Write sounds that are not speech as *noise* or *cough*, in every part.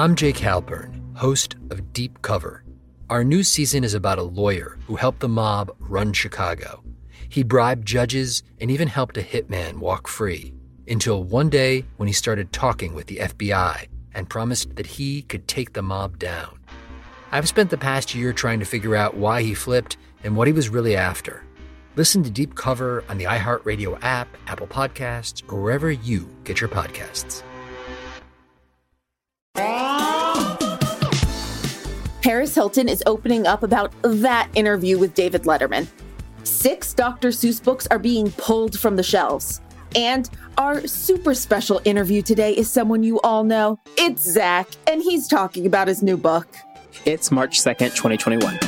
I'm Jake Halpern, host of Deep Cover. Our new season is about a lawyer who helped the mob run Chicago. He bribed judges and even helped a hitman walk free until one day when he started talking with the FBI and promised that he could take the mob down. I've spent the past year trying to figure out why he flipped and what he was really after. Listen to Deep Cover on the iHeartRadio app, Apple Podcasts, or wherever you get your podcasts. Paris Hilton is opening up about that interview with David Letterman. Six Dr. Seuss books are being pulled from the shelves. And our super special interview today is someone you all know. It's Zach, and he's talking about his new book. It's March 2nd, 2021.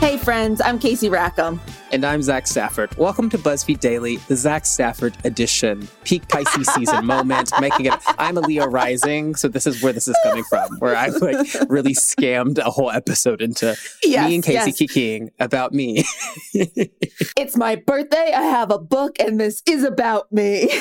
Hey, friends, I'm Casey Rackham. And I'm Zach Stafford. Welcome to BuzzFeed Daily, the Zach Stafford edition. Peak Pisces season *laughs* moment, making it. I'm a Leo rising, so this is where this is coming from, where I've like really scammed a whole episode into Yes, me and Casey yes. kikiing about me. *laughs* It's my birthday. I have a book, and this is about me. *laughs*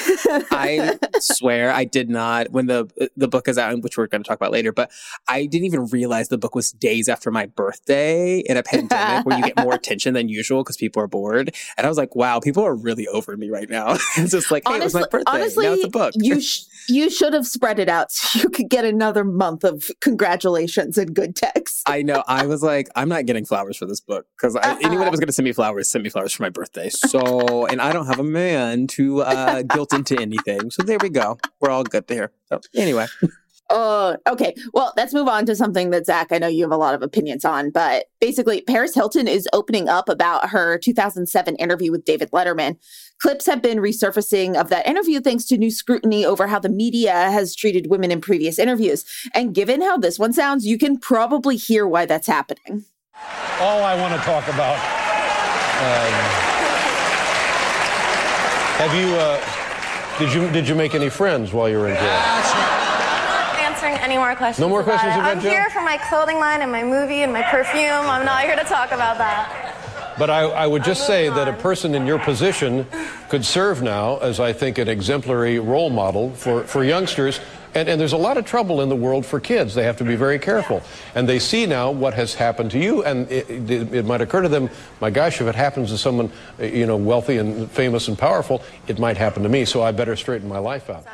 I swear I did not when the the book is out, which we're going to talk about later. But I didn't even realize the book was days after my birthday in a pandemic, where you get more attention than usual because people bored. And I was like, wow, people are really over me right now. *laughs* it's just like, hey, it was my birthday. honestly, now it's a book. you *laughs* sh- you should have spread it out so you could get another month of congratulations and good texts. I know. I was like, I'm not getting flowers for this book because anyone that was *laughs* going to send me flowers sent me flowers for my birthday. So, and I don't have a man to uh, guilt into anything. So there we go. We're all good there. So anyway, Uh, okay, well, let's move on to something that Zach, I know you have a lot of opinions on, but basically, Paris Hilton is opening up about her 2007 interview with David Letterman. Clips have been resurfacing of that interview thanks to new scrutiny over how the media has treated women in previous interviews. And given how this one sounds, you can probably hear why that's happening. all I want to talk about. Um, have you? Uh, did you did you make any friends while you were in jail? Answering any more questions. No more questions it. about I'm here for my clothing line and my movie and my perfume. I'm not here to talk about that. But I, I would just say that a person in your position could serve now as I think an exemplary role model for, for youngsters. And, and there's a lot of trouble in the world for kids. They have to be very careful. And they see now what has happened to you, and it, it, it might occur to them, my gosh, if it happens to someone, uh, you know, wealthy and famous and powerful, it might happen to me. So I better straighten my life out.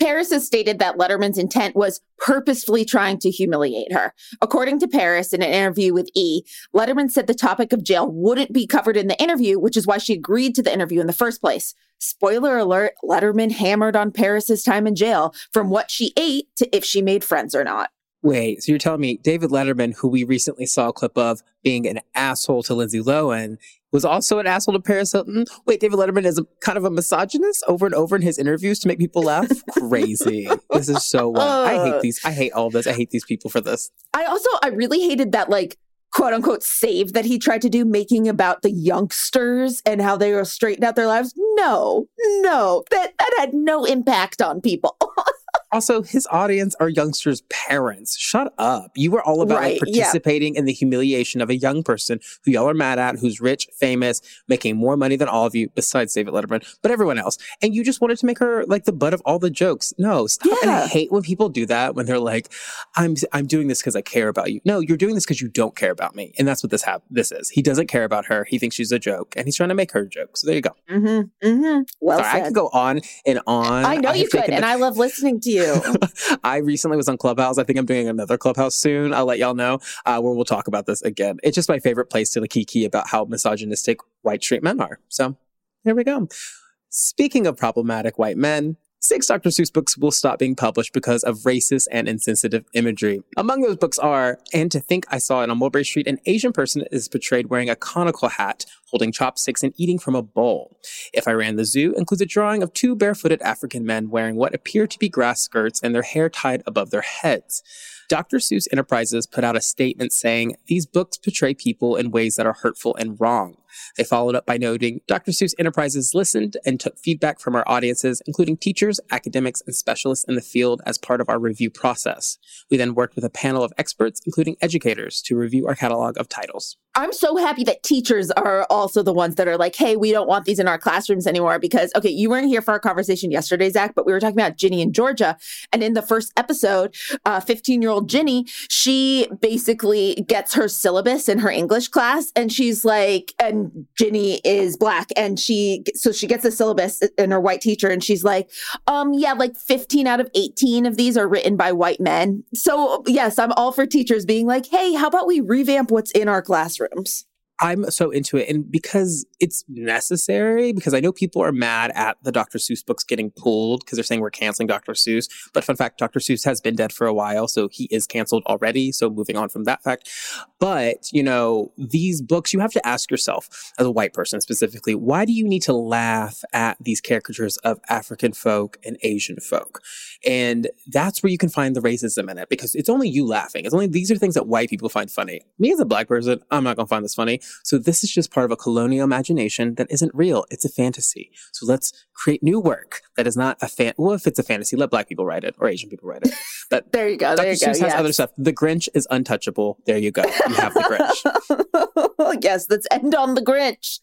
Paris has stated that Letterman's intent was purposefully trying to humiliate her. According to Paris, in an interview with E, Letterman said the topic of jail wouldn't be covered in the interview, which is why she agreed to the interview in the first place. Spoiler alert, Letterman hammered on Paris's time in jail from what she ate to if she made friends or not. Wait, so you're telling me David Letterman, who we recently saw a clip of being an asshole to Lindsay Lohan, was also an asshole to Paris Hilton? Wait, David Letterman is a, kind of a misogynist over and over in his interviews to make people laugh? *laughs* Crazy. This is so wild. I hate uh. these. I hate all this. I hate these people for this. I also I really hated that like quote unquote save that he tried to do making about the youngsters and how they were straighten out their lives. No, no, that that had no impact on people. *laughs* Also, his audience are youngsters' parents. Shut up. You were all about Right, like yeah. participating in the humiliation of a young person who y'all are mad at, who's rich, famous, making more money than all of you, besides David Letterman, but everyone else. And you just wanted to make her like the butt of all the jokes. No, stop. And I hate when people do that when they're like, I'm I'm doing this because I care about you. No, you're doing this because you don't care about me. And that's what this this is. He doesn't care about her. He thinks she's a joke and he's trying to make her a joke. So there you go. Mm-hmm. Mm-hmm. Well Sorry, I could go on and on. I know have you could, and I love listening to you. *laughs* I recently was on Clubhouse. I think I'm doing another Clubhouse soon. I'll let y'all know uh, where we'll talk about this again. It's just my favorite place to kiki about how misogynistic white straight men are. So here we go. Speaking of problematic white men, six Dr. Seuss books will stop being published because of racist and insensitive imagery. Among those books are And to Think I Saw It on Mulberry Street, an Asian person is portrayed wearing a conical hat, holding chopsticks, and eating from a bowl. If I Ran the Zoo includes a drawing of two barefooted African men wearing what appear to be grass skirts and their hair tied above their heads. Dr. Seuss Enterprises put out a statement saying these books portray people in ways that are hurtful and wrong. They followed up by noting Dr. Seuss Enterprises listened and took feedback from our audiences, including teachers, academics, and specialists in the field as part of our review process. We then worked with a panel of experts, including educators, to review our catalog of titles. I'm so happy that teachers are also the ones that are like, hey, we don't want these in our classrooms anymore. Because, okay, you weren't here for our conversation yesterday, Zach, but we were talking about Ginny in Georgia. And in the first episode, uh, 15 year old Ginny, she basically gets her syllabus in her English class. And she's like, and Ginny is black. And she, so she gets a syllabus and her white teacher. And she's like, um, yeah, like 15 out of 18 of these are written by white men. So, yes, I'm all for teachers being like, hey, how about we revamp what's in our classrooms? I'm so into it. And because it's necessary, because I know people are mad at the Dr. Seuss books getting pulled because they're saying we're canceling Dr. Seuss. But fun fact, Dr. Seuss has been dead for a while, so he is canceled already. So moving on from that fact. But, you know, these books, you have to ask yourself, as a white person specifically, why do you need to laugh at these caricatures of African folk and Asian folk? And that's where you can find the racism in it because it's only you laughing. It's only these are things that white people find funny. Me as a black person, I'm not going to find this funny. So this is just part of a colonial imagination that isn't real. It's a fantasy. So let's create new work that is not a fan. Well, if it's a fantasy, let black people write it or Asian people write it. *laughs* But There you go. Dr. There you go. Seuss has yes. other stuff. The Grinch is untouchable. There you go. You have the Grinch. *laughs* yes, let's end on the Grinch.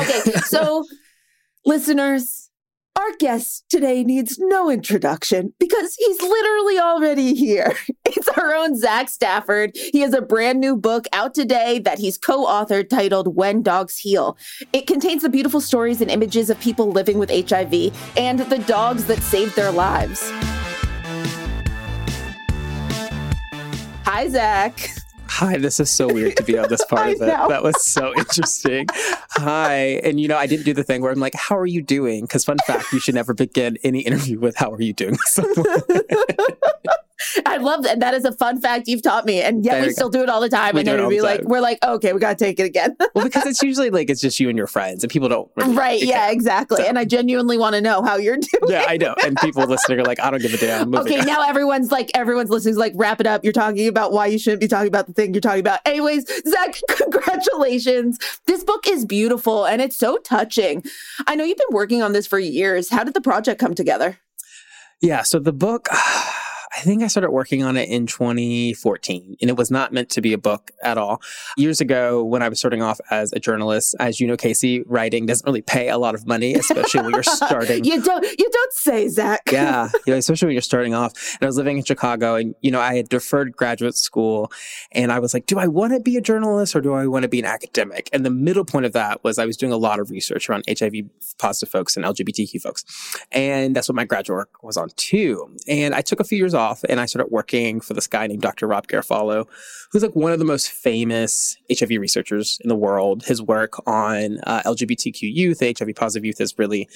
Okay, so *laughs* listeners, our guest today needs no introduction because he's literally already here. It's our own Zach Stafford. He has a brand new book out today that he's co authored titled When Dogs Heal. It contains the beautiful stories and images of people living with HIV and the dogs that saved their lives. Hi, Zach. Hi, this is so weird to be on this *laughs* part of it. That was so interesting. Hi. And you know, I didn't do the thing where I'm like, how are you doing? Because fun fact, you should never begin any interview with how are you doing? *laughs* *laughs* *laughs* I love that. That is a fun fact you've taught me, and yet There we still do it all the time. We and then all be like, we're like, oh, okay, we gotta take it again. well, because it's *laughs* usually like it's just you and your friends and people don't really right? Yeah, exactly. So- And I genuinely want to know how you're *laughs* doing. Yeah, I know. And people listening are like, I don't give a damn. Okay, on. now everyone's like, everyone's listening is like, wrap it up. You're talking about why you shouldn't be talking about the thing you're talking about. Anyways, Zach, congratulations. This book is beautiful and it's so touching. I know you've been working on this for years. How did the project come together? Yeah. So the book, I think I started working on it in 2014, and it was not meant to be a book at all. Years ago, when I was starting off as a journalist, as you know, Casey, writing doesn't really pay a lot of money, especially when you're *laughs* starting. You don't, you don't say, Zach. yeah, you *laughs* know, especially when you're starting off. And I was living in Chicago, and you know, I had deferred graduate school, and I was like, do I want to be a journalist or do I want to be an academic? And the middle point of that was I was doing a lot of research around HIV positive folks and LGBTQ folks, and that's what my graduate work was on too. And I took a few years off, and I started working for this guy named Dr. Rob Garofalo, who's like one of the most famous HIV researchers in the world. His work on uh, LGBTQ youth, HIV positive youth, is really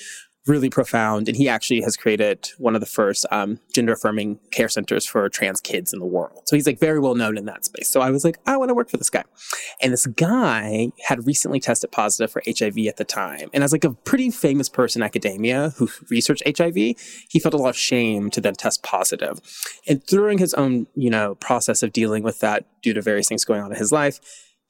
really profound. And he actually has created one of the first um, gender affirming care centers for trans kids in the world. So he's like very well known in that space. So I was like, I want to work for this guy. And this guy had recently tested positive for HIV at the time. And as like a pretty famous person in academia who researched HIV, he felt a lot of shame to then test positive. And during his own, you know, process of dealing with that due to various things going on in his life,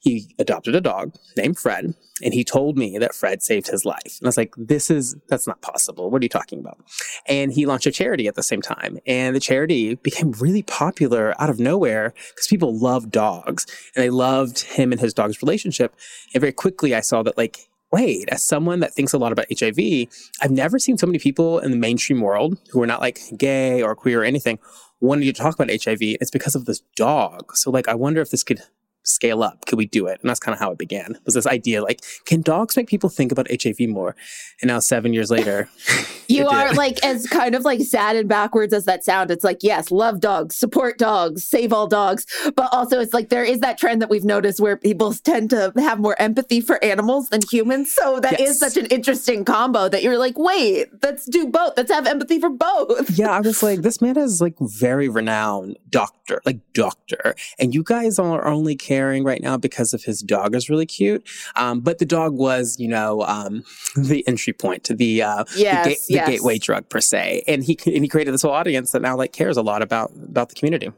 he adopted a dog named Fred, and he told me that Fred saved his life. And I was like, this is, that's not possible. What are you talking about? And he launched a charity at the same time. And the charity became really popular out of nowhere because people loved dogs and they loved him and his dog's relationship. And very quickly, I saw that, like, wait, as someone that thinks a lot about HIV, I've never seen so many people in the mainstream world who are not like gay or queer or anything wanting to talk about HIV. It's because of this dog. So, like, I wonder if this could scale up? Could we do it? And that's kind of how it began. Was this idea like, can dogs make people think about HIV more? And now seven years later, *laughs* you are like as kind of like sad and backwards as that sound. It's like, yes, love dogs, support dogs, save all dogs. But also it's like there is that trend that we've noticed where people tend to have more empathy for animals than humans. So that yes. is such an interesting combo that you're like, wait, let's do both. Let's have empathy for both. yeah, I was like, this man is like very renowned doctor, like doctor. And you guys are only caring right now because of his dog is really cute. Um, but the dog was, you know, um, the entry point to the, uh, yes, the, ga- yes. the gateway drug per se. And he, and he created this whole audience that now like cares a lot about, about the community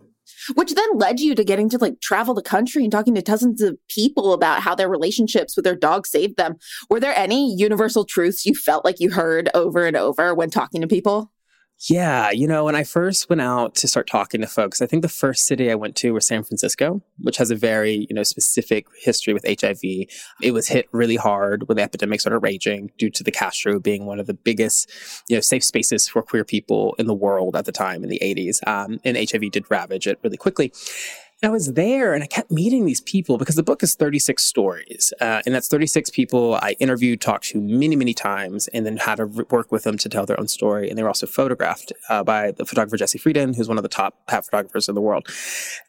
which then led you to getting to like travel the country and talking to dozens of people about how their relationships with their dog saved them. Were there any universal truths you felt like you heard over and over when talking to people? Yeah, you know, when I first went out to start talking to folks, I think the first city I went to was San Francisco, which has a very, you know, specific history with HIV. It was hit really hard when the epidemic started raging due to the Castro being one of the biggest, you know, safe spaces for queer people in the world at the time in the 80s. Um, and HIV did ravage it really quickly. I was there and I kept meeting these people because the book is 36 stories. Uh, and that's 36 people I interviewed, talked to many, many times, and then had to work with them to tell their own story. And they were also photographed uh, by the photographer Jesse Freidin, who's one of the top hat photographers in the world.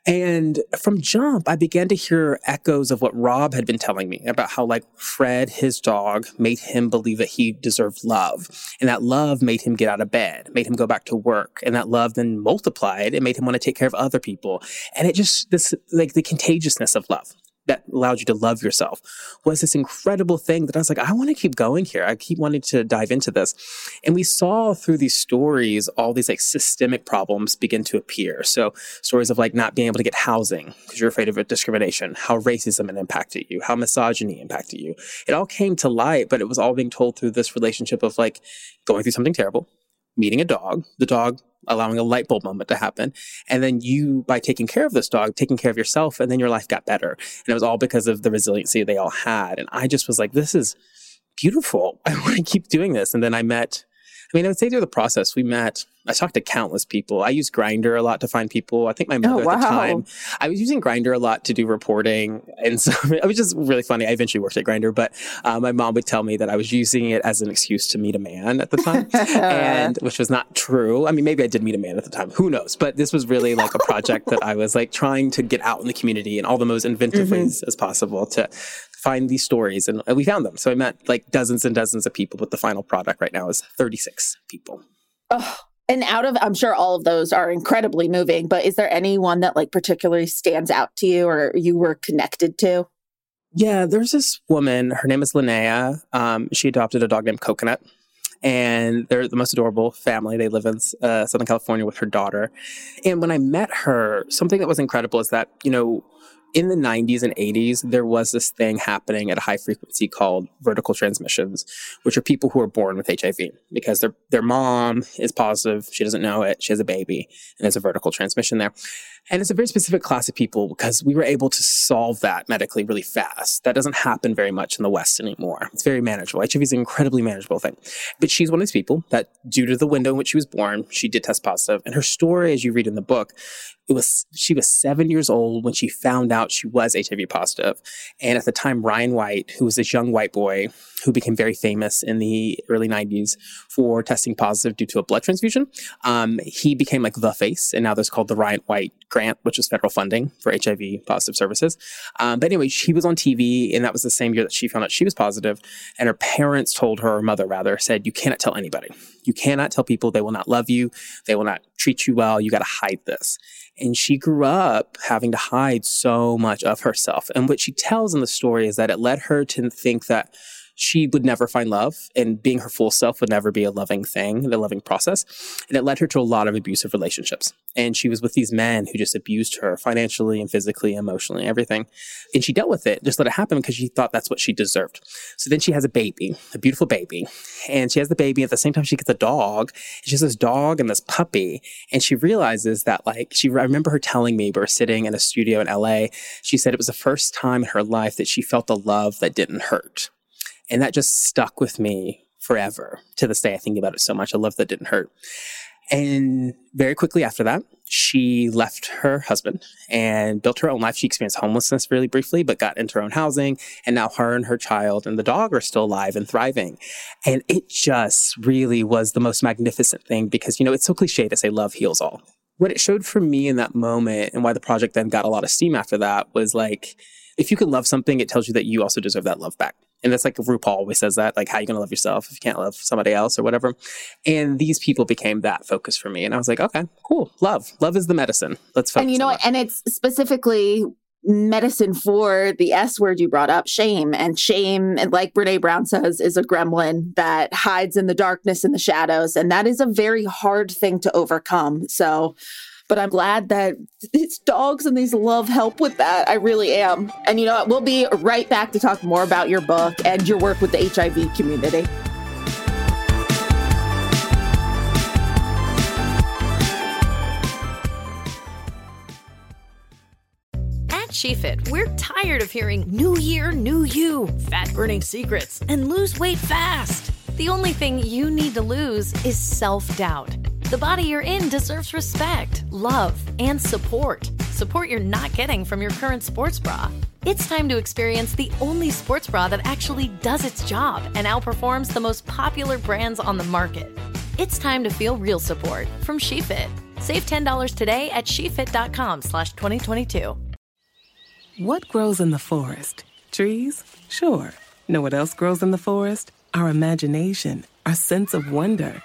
And from Jump, I began to hear echoes of what Rob had been telling me about how, like, Fred, his dog, made him believe that he deserved love. And that love made him get out of bed, made him go back to work. And that love then multiplied and made him want to take care of other people. And it just, this like the contagiousness of love that allowed you to love yourself was this incredible thing that I was like, I want to keep going here. I keep wanting to dive into this. And we saw through these stories all these like systemic problems begin to appear. So stories of like not being able to get housing because you're afraid of discrimination, how racism impacted you, how misogyny impacted you. It all came to light, but it was all being told through this relationship of like going through something terrible, meeting a dog, the dog allowing a light bulb moment to happen. And then you, by taking care of this dog, taking care of yourself, and then your life got better. And it was all because of the resiliency they all had. And I just was like, this is beautiful. *laughs* I want to keep doing this. And then I met, I mean, I would say through the process, we met I talked to countless people. I use Grindr a lot to find people. I think my mother oh, wow. at the time, I was using Grindr a lot to do reporting. And so *laughs* it was just really funny. I eventually worked at Grindr, but uh, my mom would tell me that I was using it as an excuse to meet a man at the time, *laughs* and which was not true. I mean, maybe I did meet a man at the time. Who knows? But this was really like a project that I was like trying to get out in the community in all the most inventive mm-hmm. ways as possible to find these stories. And we found them. So I met like dozens and dozens of people, but the final product right now is 36 people. Oh, and out of, I'm sure all of those are incredibly moving, but is there anyone that like particularly stands out to you or you were connected to? Yeah, there's this woman. Her name is Linnea. Um, she adopted a dog named Coconut, and they're the most adorable family. They live in uh, Southern California with her daughter. And when I met her, something that was incredible is that you know in the 90s and 80s, there was this thing happening at a high frequency called vertical transmissions, which are people who are born with HIV because their, their mom is positive. She doesn't know it. She has a baby and there's a vertical transmission there. And it's a very specific class of people because we were able to solve that medically really fast. That doesn't happen very much in the West anymore. It's very manageable. HIV is an incredibly manageable thing. But she's one of these people that, due to the window in which she was born, she did test positive. And her story, as you read in the book, it was she was seven years old when she found out she was HIV positive. And at the time, Ryan White, who was this young white boy who became very famous in the early 90s for testing positive due to a blood transfusion, um, he became like the face. And now there's called the Ryan White Grant, which is federal funding for HIV positive services. Um, but anyway, she was on TV, and that was the same year that she found out she was positive. And her parents told her, or mother rather, said, You cannot tell anybody. You cannot tell people they will not love you. They will not treat you well. You got to hide this. And she grew up having to hide so much of herself. And what she tells in the story is that it led her to think that she would never find love and being her full self would never be a loving thing, and a loving process. And it led her to a lot of abusive relationships. And she was with these men who just abused her financially and physically, emotionally, everything. And she dealt with it, just let it happen because she thought that's what she deserved. So then she has a baby, a beautiful baby. And she has the baby at the same time she gets a dog. And she has this dog and this puppy. And she realizes that like she I remember her telling me we were sitting in a studio in LA. She said it was the first time in her life that she felt a love that didn't hurt. And that just stuck with me forever. To this day, I think about it so much. I love that didn't hurt. And very quickly after that, she left her husband and built her own life. She experienced homelessness really briefly, but got into her own housing. And now her and her child and the dog are still alive and thriving. And it just really was the most magnificent thing because, you know, it's so cliche to say love heals all. What it showed for me in that moment and why the project then got a lot of steam after that was like, if you can love something, it tells you that you also deserve that love back. And that's like RuPaul always says that, like, how you going to love yourself if you can't love somebody else or whatever. And these people became that focus for me. And I was like, okay, cool. Love. Love is the medicine. Let's focus. And you know what? And it's specifically medicine for the S word you brought up, shame. And shame, and like Brene Brown says, is a gremlin that hides in the darkness and the shadows. And that is a very hard thing to overcome. So but I'm glad that these dogs and these love help with that. I really am. And you know what? We'll be right back to talk more about your book and your work with the HIV community. At SheFit, we're tired of hearing new year, new you, fat burning secrets, and lose weight fast. The only thing you need to lose is self doubt. The body you're in deserves respect, love, and support. Support you're not getting from your current sports bra. It's time to experience the only sports bra that actually does its job and outperforms the most popular brands on the market. It's time to feel real support from SheFit. Save $10 today at shefit.com slash 2022. What grows in the forest? Trees? Sure. Know what else grows in the forest? Our imagination, our sense of wonder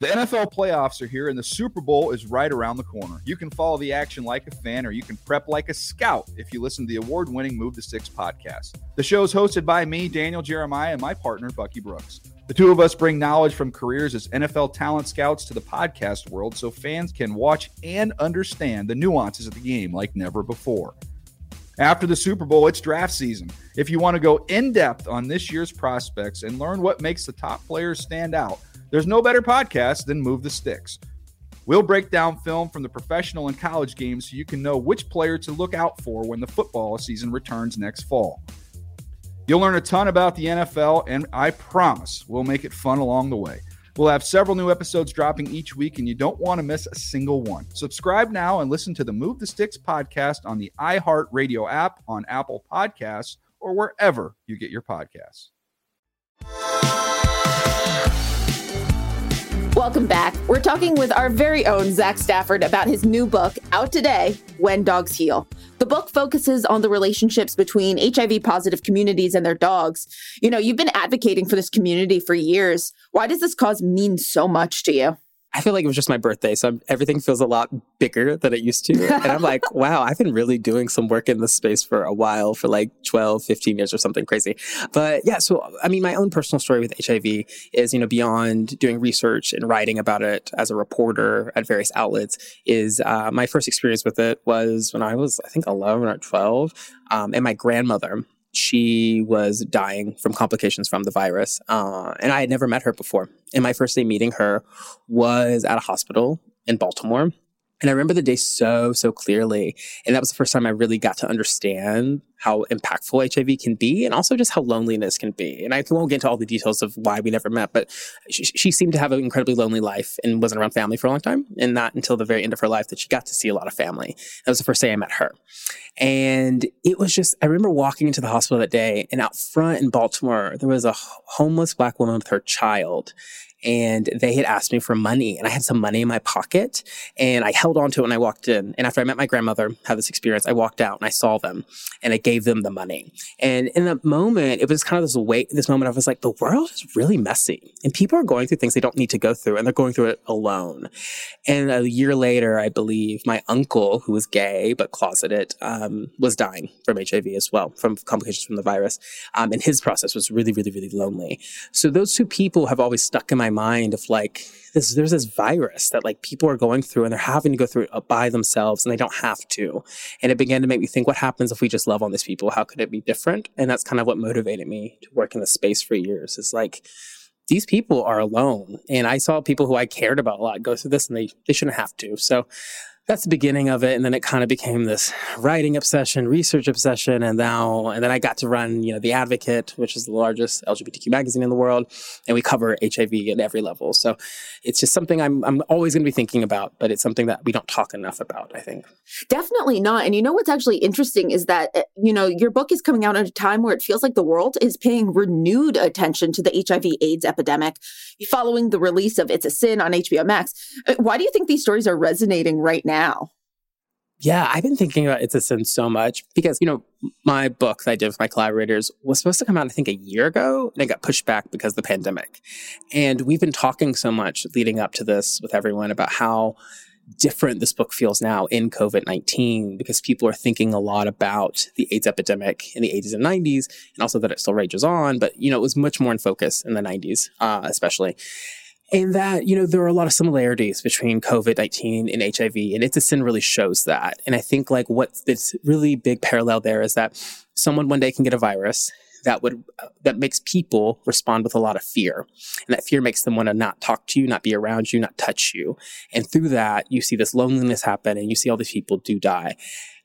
The NFL playoffs are here and the Super Bowl is right around the corner. You can follow the action like a fan or you can prep like a scout if you listen to the award winning Move the Sticks podcast. The show is hosted by me, Daniel Jeremiah, and my partner, Bucky Brooks. The two of us bring knowledge from careers as NFL talent scouts to the podcast world so fans can watch and understand the nuances of the game like never before. After the Super Bowl, it's draft season. If you want to go in depth on this year's prospects and learn what makes the top players stand out, there's no better podcast than Move the Sticks. We'll break down film from the professional and college games so you can know which player to look out for when the football season returns next fall. You'll learn a ton about the NFL, and I promise we'll make it fun along the way. We'll have several new episodes dropping each week, and you don't want to miss a single one. Subscribe now and listen to the Move the Sticks podcast on the iHeartRadio app, on Apple Podcasts, or wherever you get your podcasts. Welcome back. We're talking with our very own Zach Stafford about his new book, out today When Dogs Heal. The book focuses on the relationships between HIV positive communities and their dogs. You know, you've been advocating for this community for years. Why does this cause mean so much to you? I feel like it was just my birthday, so I'm, everything feels a lot bigger than it used to. And I'm like, *laughs* wow, I've been really doing some work in this space for a while, for like 12, 15 years or something crazy. But yeah, so I mean, my own personal story with HIV is, you know, beyond doing research and writing about it as a reporter at various outlets, is uh, my first experience with it was when I was, I think, 11 or 12. Um, and my grandmother, she was dying from complications from the virus. Uh, and I had never met her before. And my first day meeting her was at a hospital in Baltimore. And I remember the day so, so clearly. And that was the first time I really got to understand how impactful HIV can be and also just how loneliness can be. And I won't get into all the details of why we never met, but she, she, seemed to have an incredibly lonely life and wasn't around family for a long time. And not until the very end of her life that she got to see a lot of family. That was the first day I met her. And it was just, I remember walking into the hospital that day and out front in Baltimore, there was a homeless black woman with her child and they had asked me for money and I had some money in my pocket and I held on to it when I walked in. And after I met my grandmother, had this experience, I walked out and I saw them and I gave them the money. And in that moment, it was kind of this weight, this moment I was like, the world is really messy and people are going through things they don't need to go through and they're going through it alone. And a year later, I believe my uncle, who was gay but closeted, um, was dying from HIV as well, from complications from the virus. Um, and his process was really, really, really lonely. So those two people have always stuck in my mind of like, this, there's this virus that like people are going through and they're having to go through it by themselves and they don't have to. And it began to make me think, what happens if we just love on these people? How could it be different? And that's kind of what motivated me to work in the space for years. Is like, these people are alone. And I saw people who I cared about a lot go through this and they, they shouldn't have to. So that's the beginning of it. And then it kind of became this writing obsession, research obsession. And now, and then I got to run, you know, The Advocate, which is the largest LGBTQ magazine in the world. And we cover HIV at every level. So it's just something I'm, I'm always going to be thinking about, but it's something that we don't talk enough about, I think. Definitely not. And you know what's actually interesting is that, eh, you know, your book is coming out at a time where it feels like the world is paying renewed attention to the HIV AIDS epidemic following the release of It's a Sin on HBO Max. Eh, why do you think these stories are resonating right now? Now? Yeah, I've been thinking about It's a Sin so much because, you know, my book that I did with my collaborators was supposed to come out, I think, a year ago, and it got pushed back because of the pandemic. And we've been talking so much leading up to this with everyone about how different this book feels now in COVID 19 because people are thinking a lot about the AIDS epidemic in the 80s and 90s, and also that it still rages on. But, you know, it was much more in focus in the 90s, uh, especially and that you know there are a lot of similarities between covid-19 and hiv and it's a sin really shows that. And i think like what this really big parallel there is that someone one day can get a virus that would uh, that makes people respond with a lot of fear. And that fear makes them want to not talk to you not be around you not touch you. And through that you see this loneliness happen and you see all these people do die.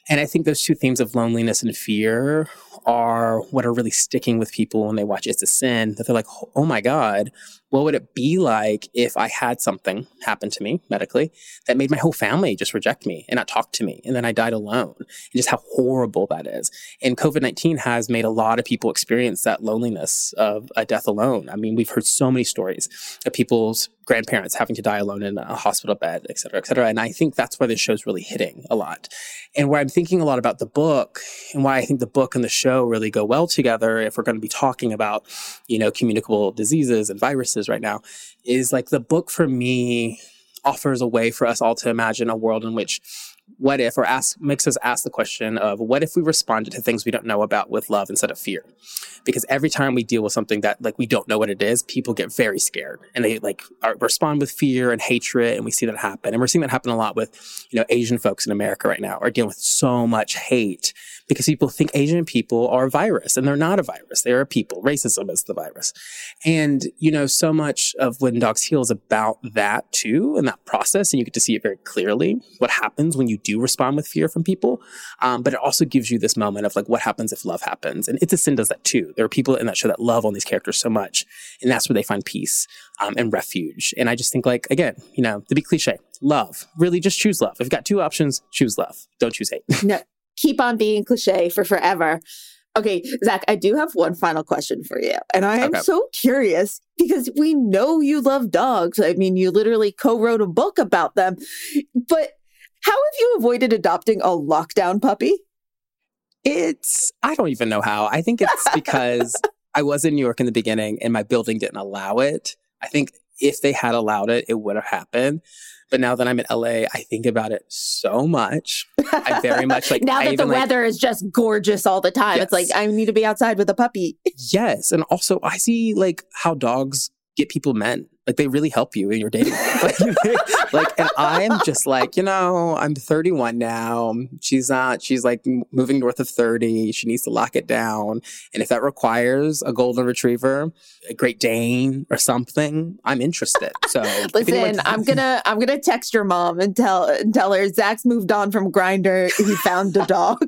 And I think those two themes of loneliness and fear are what are really sticking with people when they watch It's a Sin, that they're like, oh my God, what would it be like if I had something happen to me medically that made my whole family just reject me and not talk to me? And then I died alone. And just how horrible that is. And COVID 19 has made a lot of people experience that loneliness of a death alone. I mean, we've heard so many stories of people's grandparents having to die alone in a hospital bed, et cetera, et cetera. And I think that's why this show's really hitting a lot. And where I'm thinking a lot about the book and why I think the book and the show really go well together, if we're going to be talking about, you know, communicable diseases and viruses right now is like the book for me offers a way for us all to imagine a world in which what if or ask makes us ask the question of what if we responded to things we don't know about with love instead of fear? Because every time we deal with something that like we don't know what it is people get very scared and they like are, respond with fear and hatred and we see that happen. And we're seeing that happen a lot with you know asian folks in america right now are dealing with so much hate because people think Asian people are a virus and they're not a virus. They're a people. Racism is the virus. And, you know, so much of When Dogs Heal is about that too and that process. And you get to see it very clearly what happens when you do respond with fear from people. Um, but it also gives you this moment of like, what happens if love happens? And It's a Sin does that too. There are people in that show that love on these characters so much. And that's where they find peace um, and refuge. And I just think like, again, you know, to be cliche, love, really just choose love. If you've got two options, choose love. Don't choose hate. No, keep on being cliche for forever. Okay, Zach, I do have one final question for you. And I am okay. so curious because we know you love dogs. I mean, you literally co wrote a book about them. But how have you avoided adopting a lockdown puppy? It's, I don't even know how. I think it's *laughs* because I was in New York in the beginning and my building didn't allow it. I think if they had allowed it, it would have happened. But now that I'm in LA, I think about it so much. I very much like *laughs* now that the like, weather is just gorgeous all the time. Yes. It's like I need to be outside with a puppy. yes, and also I see like how dogs get people men. Like they really help you in your dating life. Like, *laughs* like, and I'm just like, you know, I'm 31 now. She's not, she's like moving north of 30. She needs to lock it down. And if that requires a golden retriever, a Great Dane or something, I'm interested. So *laughs* listen, anyone... I'm gonna, I'm gonna text your mom and tell, and tell her Zach's moved on from Grindr He found a dog.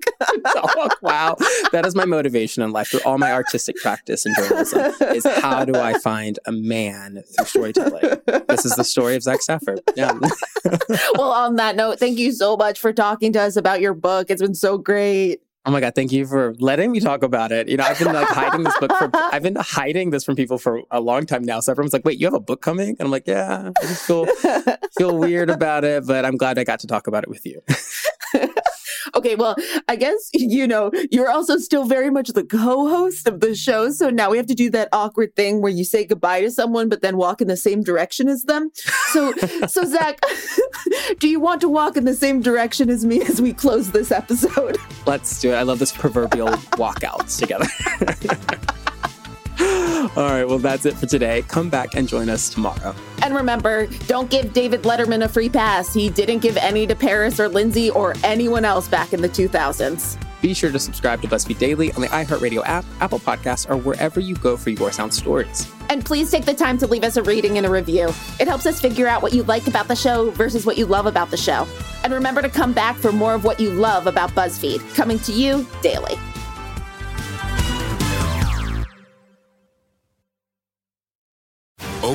dog. *laughs* Oh, wow, that is my motivation in life through all my artistic practice and journalism. Is how do I find a man through storytelling. this is the story of Zach Stafford. Yeah. *laughs* well, on that note, thank you so much for talking to us about your book. It's been so great. Oh my god, thank you for letting me talk about it. You know, I've been like hiding this book for I've been hiding this from people for a long time now. So everyone's like, "Wait, you have a book coming?" And I'm like, "Yeah." I just feel feel weird about it, but I'm glad I got to talk about it with you. *laughs* Okay, well, I guess, you know, you're also still very much the co host of the show. So now we have to do that awkward thing where you say goodbye to someone, but then walk in the same direction as them. So, *laughs* so Zach, *laughs* do you want to walk in the same direction as me as we close this episode? Let's do it. I love this proverbial walkouts together. *laughs* *gasps* All right, well, that's it for today. Come back and join us tomorrow. And remember, don't give David Letterman a free pass. He didn't give any to Paris or Lindsay or anyone else back in the 2000s. Be sure to subscribe to BuzzFeed Daily on the iHeartRadio app, Apple Podcasts, or wherever you go for your sound stories. And please take the time to leave us a rating and a review. It helps us figure out what you like about the show versus what you love about the show. And remember to come back for more of what you love about BuzzFeed, coming to you daily.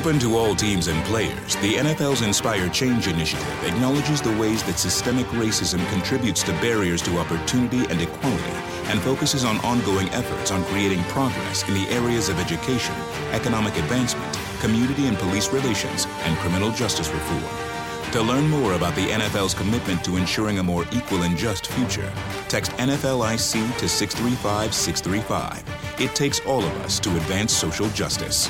Open to all teams and players, the NFL's Inspire Change initiative acknowledges the ways that systemic racism contributes to barriers to opportunity and equality and focuses on ongoing efforts on creating progress in the areas of education, economic advancement, community and police relations, and criminal justice reform. To learn more about the NFL's commitment to ensuring a more equal and just future, text NFLIC to 635 635. It takes all of us to advance social justice.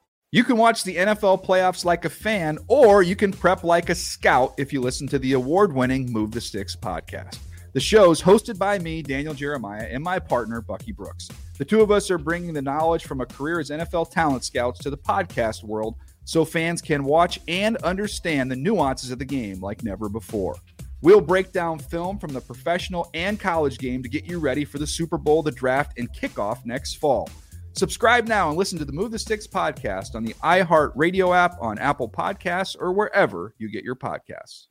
You can watch the NFL playoffs like a fan, or you can prep like a scout if you listen to the award winning Move the Sticks podcast. The show is hosted by me, Daniel Jeremiah, and my partner, Bucky Brooks. The two of us are bringing the knowledge from a career as NFL talent scouts to the podcast world so fans can watch and understand the nuances of the game like never before. We'll break down film from the professional and college game to get you ready for the Super Bowl, the draft, and kickoff next fall. Subscribe now and listen to the Move the Sticks podcast on the iHeart Radio app, on Apple Podcasts, or wherever you get your podcasts.